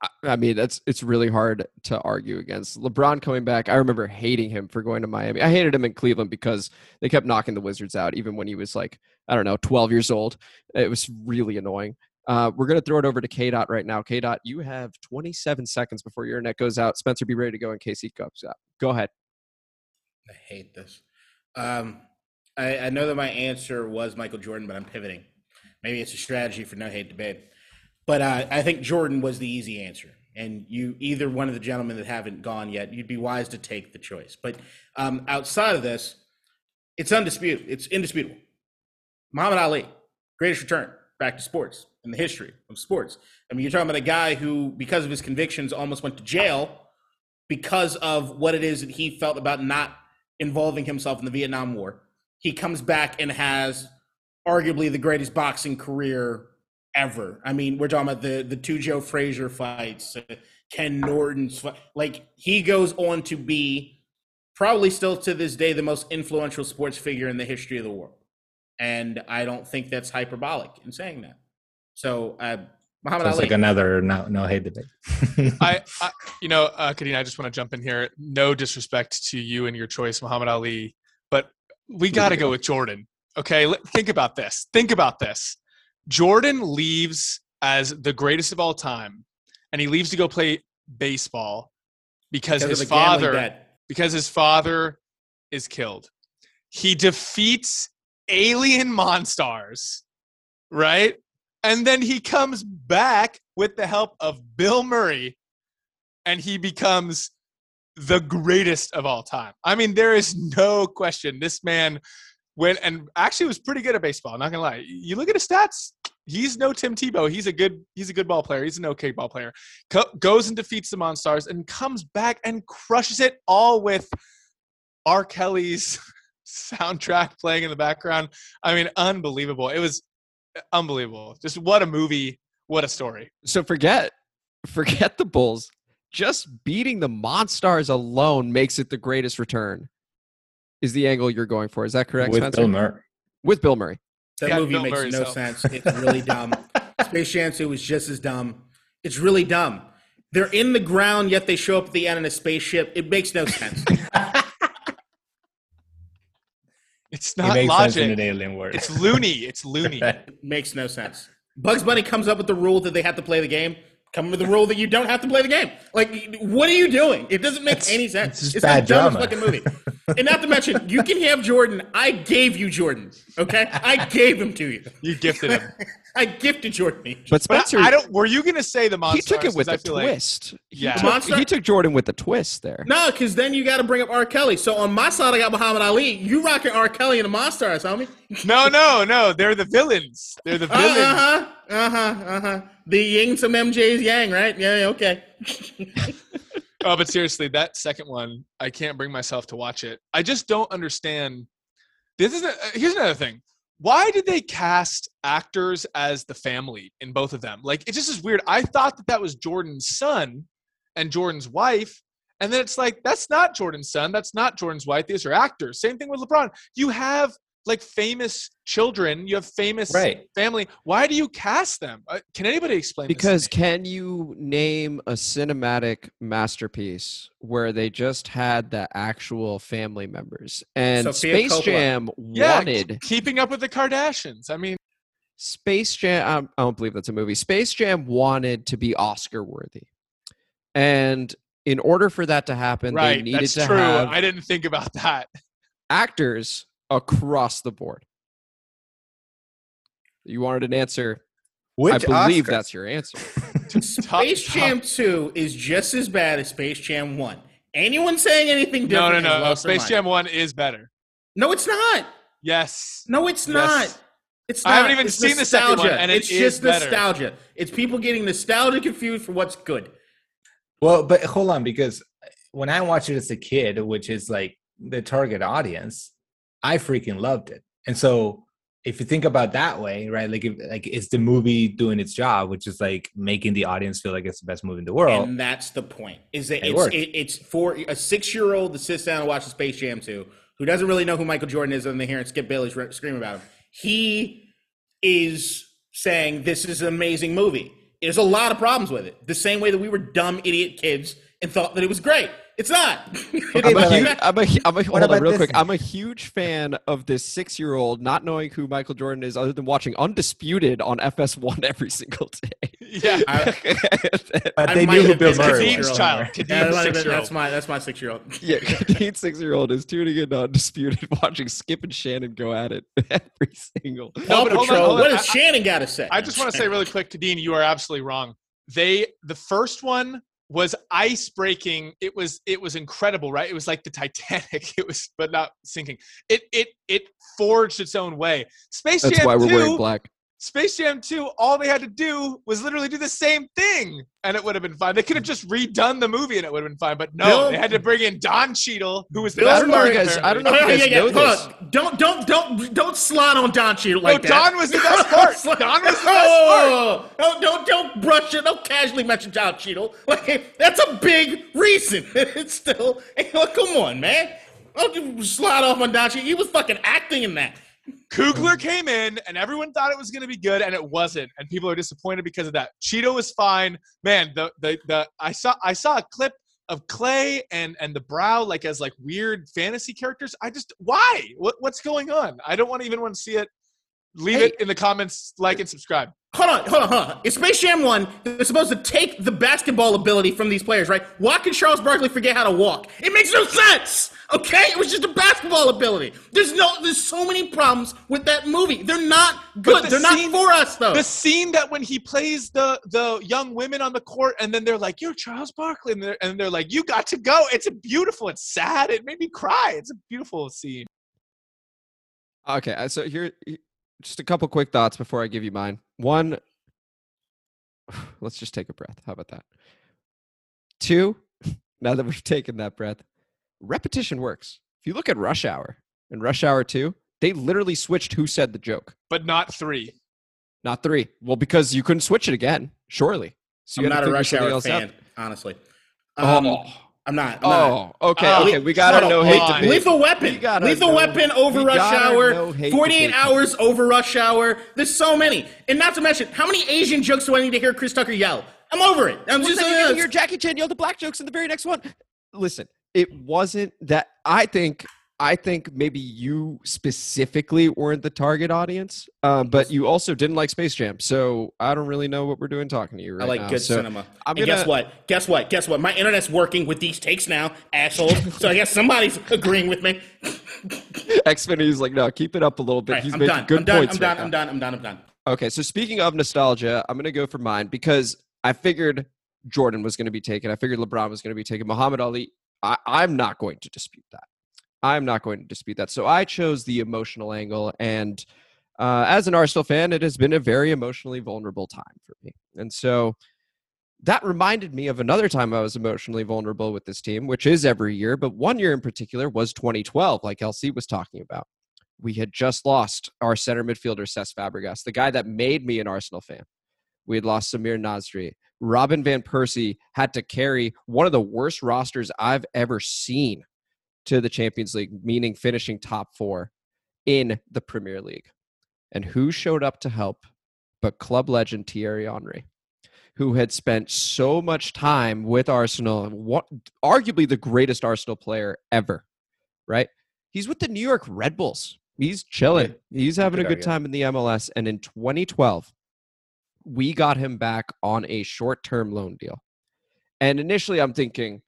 I, I mean, that's it's really hard to argue against LeBron coming back. I remember hating him for going to Miami. I hated him in Cleveland because they kept knocking the Wizards out, even when he was like I don't know, 12 years old. It was really annoying. Uh, we're going to throw it over to K Dot right now. K Dot, you have 27 seconds before your internet goes out. Spencer, be ready to go in case he goes out. Go ahead. I hate this. Um, I, I know that my answer was Michael Jordan, but I'm pivoting. Maybe it's a strategy for no hate debate. But uh, I think Jordan was the easy answer. And you, either one of the gentlemen that haven't gone yet, you'd be wise to take the choice. But um, outside of this, it's undisputed. It's indisputable. Muhammad Ali, greatest return back to sports in the history of sports. I mean, you're talking about a guy who, because of his convictions, almost went to jail because of what it is that he felt about not involving himself in the Vietnam War. He comes back and has arguably the greatest boxing career ever. I mean, we're talking about the the two Joe Frazier fights, uh, Ken Norton's fight. like he goes on to be probably still to this day the most influential sports figure in the history of the world and I don't think that's hyperbolic in saying that. So, uh, Muhammad Sounds Ali. like another no no hate debate. I, <laughs> I, you know, uh, Kadena, I just want to jump in here. No disrespect to you and your choice, Muhammad Ali, but we got to go with Jordan. Okay, think about this. Think about this. Jordan leaves as the greatest of all time, and he leaves to go play baseball because, because his father because his father is killed. He defeats alien monsters, right? And then he comes back with the help of Bill Murray and he becomes the greatest of all time. I mean, there is no question. This man went and actually was pretty good at baseball. Not gonna lie. You look at his stats. He's no Tim Tebow. He's a good. He's a good ball player. He's an okay ball player. Co- goes and defeats the Monstars and comes back and crushes it all with R. Kelly's <laughs> soundtrack playing in the background. I mean, unbelievable. It was uh, unbelievable. Just what a movie, what a story. So forget forget the Bulls. Just beating the Monstars alone makes it the greatest return. Is the angle you're going for? Is that correct, With Spencer? Bill Murray. With Bill Murray. That movie Bill makes Murray no sense. <laughs> It's really dumb. Space Jam 2 was just as dumb. It's really dumb. They're in the ground, yet they show up at the end in a spaceship. It makes no sense. <laughs> It's not it logic. in an alien world. It's loony. It's loony. it Makes no sense. Bugs Bunny comes up with the rule that they have to play the game. Come with the rule that you don't have to play the game. Like, what are you doing? It doesn't make It's- any sense. it's just It's, bad the dumbest drama. fucking movie. <laughs> and not to mention, you can have Jordan. I gave you Jordan. Okay, I gave him to you. You gifted him. <laughs> I gifted Jordan. to you. But But Spencer, I, I don't. Were you gonna say the monster? he took it with a twist. He Yeah. took- Monster? he took Jordan with a twist there. No, because then you got to bring up R. Kelly. So on my side, I got Muhammad Ali. You rocking R. Kelly and the Monstars, homie. no, no, no. They're the villains. They're the villains. Uh huh. Uh huh. Uh huh. The yin some MJ's yang, right? Yeah. yeah, Okay. <laughs> Oh, but seriously, that second one, I can't bring myself to watch it. I just don't understand. This is a, uh, here's another thing. Why did they cast actors as the family in both of them? Like, it just is weird. I thought that that was Jordan's son and Jordan's wife, and then it's like that's not Jordan's son. That's not Jordan's wife. These are actors. Same thing with LeBron. You have like famous children. You have famous Right. family. Why do you cast them? Uh, Can anybody explain? Because me? can you name a cinematic masterpiece where they just had the actual family members? And Sofia Space Coppola. Jam yeah, wanted keeping up with the Kardashians. I mean. Space Jam. I don't believe that's a movie. Space Jam wanted to be Oscar worthy, and in order for that to happen, they needed that's to true. have I didn't think about that. actors across the board. You wanted an answer. Which I believe Oscars? that's your answer. <laughs> Top- Space Jam 2 is just as bad as Space Jam 1. Anyone saying anything No, different? no, has no. no. lost their Space mind. Jam One is better. No, it's not. Yes. No, it's Yes. not. It's not. I haven't even It's seen the second one, nostalgia. and it it's is just better. nostalgia. It's people getting nostalgia confused for what's good. Well, but hold on, because when I watched it as a kid, which is like the target audience, I freaking loved it. And so if you think about that way, right? Like if like it's the movie doing its job, which is like making the audience feel like it's the best movie in the world. and that's the point. Is that It it's it, it's for a six year old that sits down and watches Space Jam 2, who doesn't really know who Michael Jordan is, and they hear and Skip re- scream about him. He is saying this is an amazing movie. There's a lot of problems with it. The same way that we were dumb idiot kids and thought that it was great. It's not. Okay, <laughs> I'm, a huge, like, I'm, a, hu- I'm a, hold about on real this quick. then? I'm a huge fan of this six year old not knowing who Michael Jordan is other than watching Undisputed on FS1 every single day. Yeah. <laughs> but they might knew who Bill Murray Kadeem's was. child. Yeah, Kadeem's that might have been- six-year-old. that's my that's my six year old. <laughs> yeah, Kadeem six year old is tuning in to Undisputed, watching Skip and Shannon go at it every single. No, but hold on, hold on. What does Shannon got to say? I just want to say really quick, Kadeem, you are absolutely wrong. They the first one was ice breaking. It was it was incredible, right? It was like the Titanic. <laughs> It was, but not sinking. It it it forged its own way. Space That's Jam why we're 2, wearing black. Space Jam 2, all they had to do was literally do the same thing and it would have been fine. They could have just redone the movie and it would have been fine. But no, Bill- they had to bring in Don Cheadle, who was the Bill best I don't know, part, you guys- I don't know Oh, if you <laughs> guys yeah, know yeah. Hold this. on. Don't don't don't don't slide on Don Cheadle No, like that. Don was the best <laughs> part. Slide- Don was the best oh, part. Oh, don't don't don't brush it. Don't casually mention Don Cheadle. <laughs> Like that's a big reason. It's still. Hey, look, come on, man. Don't you slide off on Don Cheadle. He was fucking acting in that. Coogler came in and everyone thought it was going to be good and it wasn't and people are disappointed because of that. Cheeto was fine. Man, the the the I saw I saw a clip of Klay and and the Brow like as like weird fantasy characters. I just why? What what's going on? I don't want to even want to see it. Leave Hey. it in the comments, like and subscribe. Hold on, hold on, hold on. In Space Jam 1, they're supposed to take the basketball ability from these players, right? Why can Charles Barkley forget how to walk? It makes no sense! Okay? It was just a basketball ability. There's no there's so many problems with that movie. They're not good. the They're scene- not for us though. The scene that when he plays the the young women on the court and then they're like, "You're Charles Barkley," and they're, and they're like, "You got to go." It's a beautiful. It's sad. It made me cry. It's a beautiful scene. Okay, uh, so here, he- just a couple quick thoughts before I give you mine. One, <sighs> let's just take a breath. How about that? Two, <laughs> now that we've taken that breath, repetition works. If you look at Rush Hour and Rush Hour 2, they literally switched who said the joke, But not three. not three. Well, because you couldn't switch it again, surely. So you're not a Rush Hour else out. fan, honestly. Oh, Um, I'm not. I'm not. oh, okay, Oh, okay. We got Hold a no hate on. debate. Lethal Weapon. We Lethal no- Weapon over we Rush Hour. no hate 48 debate. hours over Rush Hour. There's so many. And not to mention, how many Asian jokes do I need to hear Chris Tucker yell? I'm over it. I'm Well, just uh, you're gonna hear Jackie Chan yell the black jokes in the very next one. Listen, it wasn't that. I think I think maybe you specifically weren't the target audience, uh, but you also didn't like Space Jam. So I don't really know what we're doing talking to you right I like now. good So cinema. I'm and guess gonna- what? Guess what? Guess what? My internet's working with these takes now, assholes. <laughs> so I guess somebody's agreeing with me. <laughs> Xfinity's like, no, keep it up a little bit. Right, He's I'm making done. good I'm done. points. I'm done. right I'm now. done. I'm done. I'm done. Okay, so speaking of nostalgia, I'm going to go for mine because I figured Jordan was going to be taken. I figured LeBron was going to be taken. Muhammad Ali, I, I'm not going to dispute that. I'm not going to dispute that. So I chose the emotional angle. And uh, as an Arsenal fan, it has been a very emotionally vulnerable time for me. And so that reminded me of another time I was emotionally vulnerable with this team, which is every year, but one year in particular was 2012, like LC was talking about. We had just lost our center midfielder, Cesc Fabregas, the guy that made me an Arsenal fan. We had lost Samir Nasri. Robin Van Persie had to carry one of the worst rosters I've ever seen to the Champions League, meaning finishing top four in the Premier League. And who showed up to help but club legend Thierry Henry, who had spent so much time with Arsenal, what, arguably the greatest Arsenal player ever, right? He's with the New York Red Bulls. He's chilling. He's having a good time in the MLS. And in 2012, we got him back on a short term loan deal. And initially, I'm thinking,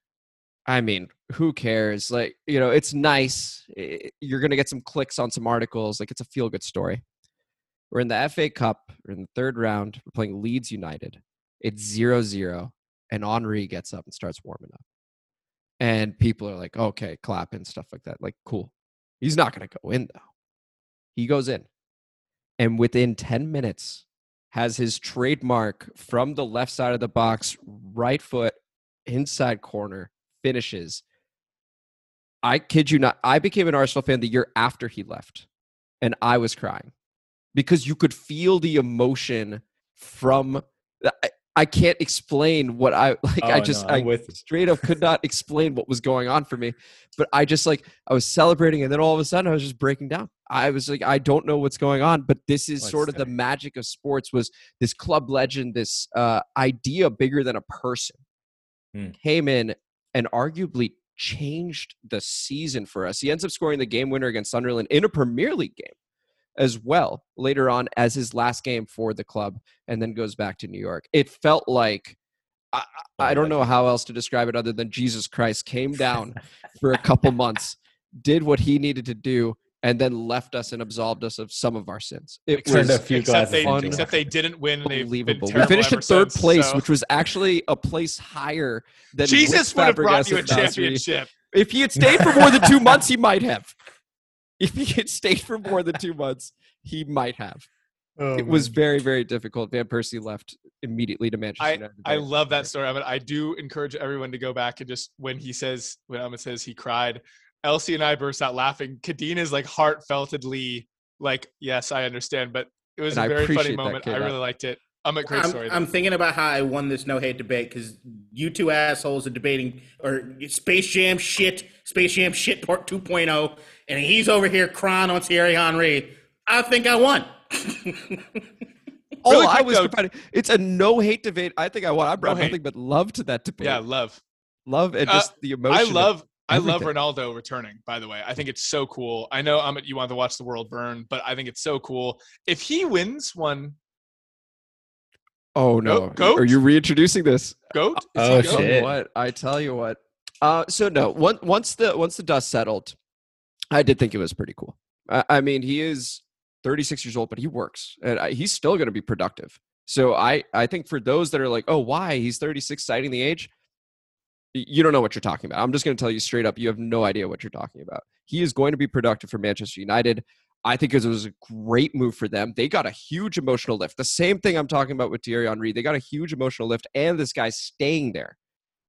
I mean, who cares? Like, you know, it's nice. Eh, you're going to get some clicks on some articles. Like, it's a feel good story. We're in the FA Cup. We're in the third round. We're playing Leeds United. It's 0 0. And Henry gets up and starts warming up. And people are like, okay, clap and stuff like that. Like, cool. He's not going to go in, though. He goes in. And within 10 minutes, has his trademark from the left side of the box, right foot, inside corner, finishes. I kid you not. I became an Arsenal fan the year after he left, and I was crying because you could feel the emotion from. I, I can't explain what I <laughs> like. I Oh, just no, with straight up could not explain what was going on for me, but I just like I was celebrating, and then all of a sudden I was just breaking down. I was like, I don't know what's going on, but this is Oh, it's sort of the magic of sports. Was this club legend, this uh, idea bigger than a person, Hmm. came in and arguably changed the season for us. He ends up scoring the game winner against Sunderland in a Premier League game as well later on as his last game for the club and then goes back to New York. It felt like I, I don't know how else to describe it other than Jesus Christ came down <laughs> for a couple months, did what he needed to do, and then left us and absolved us of some of our sins. It Turned was a few except they, except they didn't win. They've been unbelievable. We finished in third since, place, so- which was actually a place higher than Jesus would have brought you a championship. If he had stayed for more than two months, he might have. If he had stayed for more than two months, he might have. Oh, it was very, very difficult. Van Persie left immediately to Manchester United. I love that story of it. I do encourage everyone to go back and just when he says when Ahmed says he cried, LC and I burst out laughing. Kadeem is like heartfeltedly like, yes, I understand, but it was And I a very funny appreciate that, moment. I really liked it. I'm a great I'm, story. I'm thinking about how I won this no hate debate because you two assholes are debating or Space Jam shit, Space Jam shit part 2.0, and he's over here crying on Thierry Henry. I think I won. Oh, Really I was though- It's a no hate debate. I think I won. I brought hate. nothing but love to that debate. yeah, love. love and Uh, just the emotion. I of- love I love. Ronaldo returning, by the way. I think it's so cool. I know Amit, you want to watch the world burn, but I think it's so cool. If he wins one Oh no! goat? Are you reintroducing this? goat, is Oh, goat? I tell you shit. what, I tell you what. Uh, so no, once once the once the dust settled, I did think it was pretty cool. I, I mean, he is 36 years old, but he works, and I, he's still going to be productive. So I I think for those that are like, oh, why he's 36, citing the age, y- you don't know what you're talking about. I'm just going to tell you straight up, you have no idea what you're talking about. He is going to be productive for Manchester United. I think it was a great move for them. They got a huge emotional lift. The same thing I'm talking about with Thierry Henry. They got a huge emotional lift, and this guy's staying there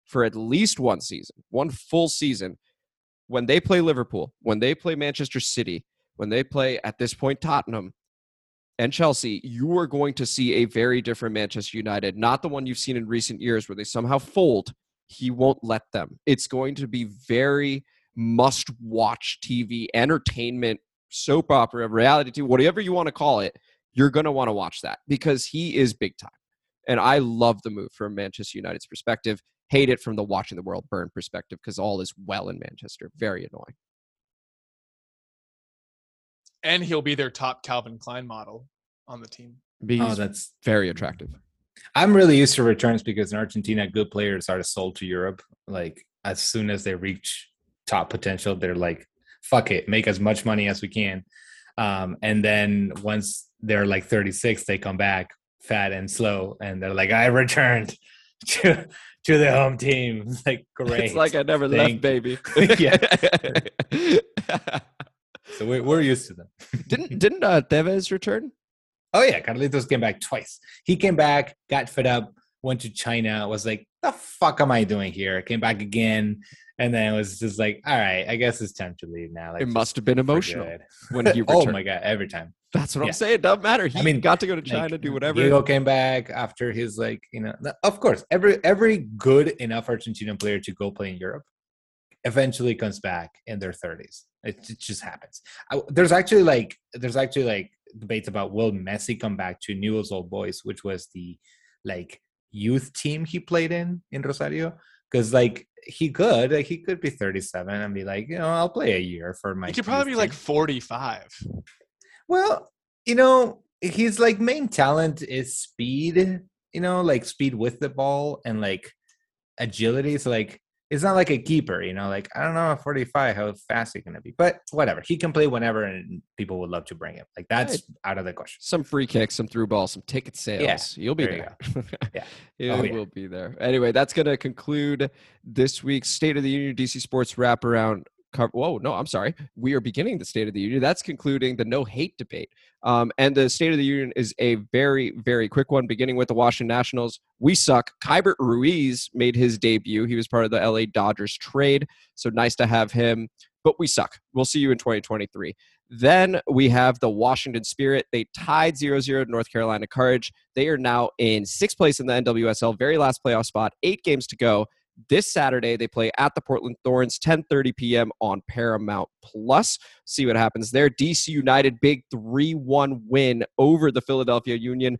for at least one season, one full season. When they play Liverpool, when they play Manchester City, when they play at this point Tottenham and Chelsea, you are going to see a very different Manchester United, not the one you've seen in recent years where they somehow fold. He won't let them. It's going to be very must watch TV, entertainment, soap opera, reality TV, whatever you want to call it. You're going to want to watch that because he is big time. And I love the move from Manchester United's perspective. Hate it from the watching the world burn perspective because all is well in Manchester. Very annoying. and he'll be their top Calvin Klein model on the team. He's Oh, that's very attractive. I'm really used to returns because in Argentina, good players are sold to Europe. Like as soon as they reach top potential, they're like, "Fuck it, make as much money as we can." Um, and then once they're like 36, they come back fat and slow, and they're like, "I returned <laughs> to to the home team." <laughs> It's like great. It's like I never left, Thank- baby. <laughs> Yeah. so we're, we're used to them. didn't didn't uh, Tevez return? Oh yeah, Carlitos came back twice. He came back, got fed up, went to China, was like, "The fuck am I doing here?" Came back again, and then it was just like, "All right, I guess it's time to leave now." Like, It must have been emotional when he <laughs> oh my god, every time. That's what I'm saying. It doesn't matter. He I mean, got to go to Like, China, do whatever. Diego came back after his like, you know, of course, every every good enough Argentinian player to go play in Europe eventually comes back in their 30s. It, it just happens. I, there's actually like there's actually like debates about will Messi come back to Newell's Old Boys, which was the like youth team he played in in Rosario. Because like he could, like, he could be 37 and be like, you know, I'll play a year for my. He could probably be like 45. Well, you know, his like main talent is speed, you know, like speed with the ball and like agility. So like it's not like a keeper, you know, like I don't know 45 how fast he's gonna be. But whatever. He can play whenever and people would love to bring him. Like that's out of the question. some free kicks, some through balls, some ticket sales. Yeah, You'll be there you. <laughs> Yeah. you Oh, yeah. will be there. Anyway, that's going to conclude this week's State of the Union DC Sports wraparound. Cover- Whoa, no, I'm sorry. We are beginning the State of the Union. That's concluding the no hate debate. Um, and the State of the Union is a very, very quick one, beginning with the Washington Nationals. We suck. Keibert Ruiz made his debut. He was part of the LA Dodgers trade. So nice to have him, but we suck. We'll see you in 2023. Then we have the Washington Spirit. They tied 0 0 North Carolina Courage. They are now in sixth place in the NWSL, very last playoff spot, eight games to go. This Saturday, they play at the Portland Thorns, 10:30 p.m. on Paramount Plus. See what happens there. DC United, big 3-1 win over the Philadelphia Union.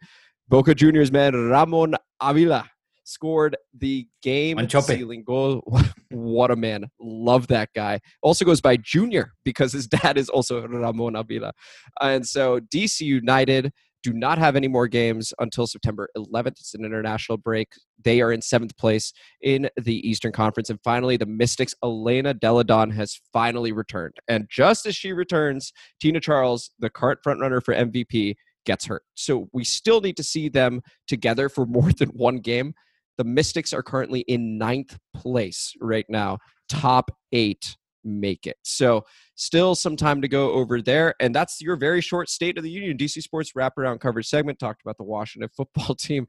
Boca Juniors man Ramon Abila scored the game sealing goal. <laughs> what a man. Love that guy. Also goes by Junior because his <laughs> dad is also Ramon Abila. And so DC United do not have any more games until September 11th. It's an international break. They are in seventh place in the Eastern Conference. And finally, the Mystics, Elena Delle Donne, has finally returned. And just as she returns, Tina Charles, the current frontrunner for MVP, gets hurt. So we still need to see them together for <laughs> more than one game. The Mystics are currently in ninth place right now. Top eight make it. So still some time to go over there. And that's your very short State of the Union DC Sports wraparound coverage segment. Talked about the Washington <laughs> football team.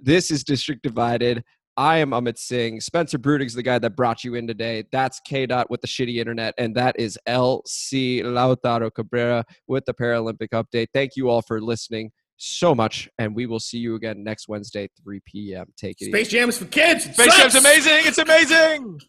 This is District Divided. I am Amit Singh. Spencer Brudig's the guy that brought you in today. That's K Dot with the shitty internet. And that is LC Lautaro Cabrera with the Paralympic update. Thank you all for listening so much. And we will see you again next Wednesday, 3 p.m. Take it easy. Space Jam is for kids. It Space Jam's sucks! amazing. It's amazing.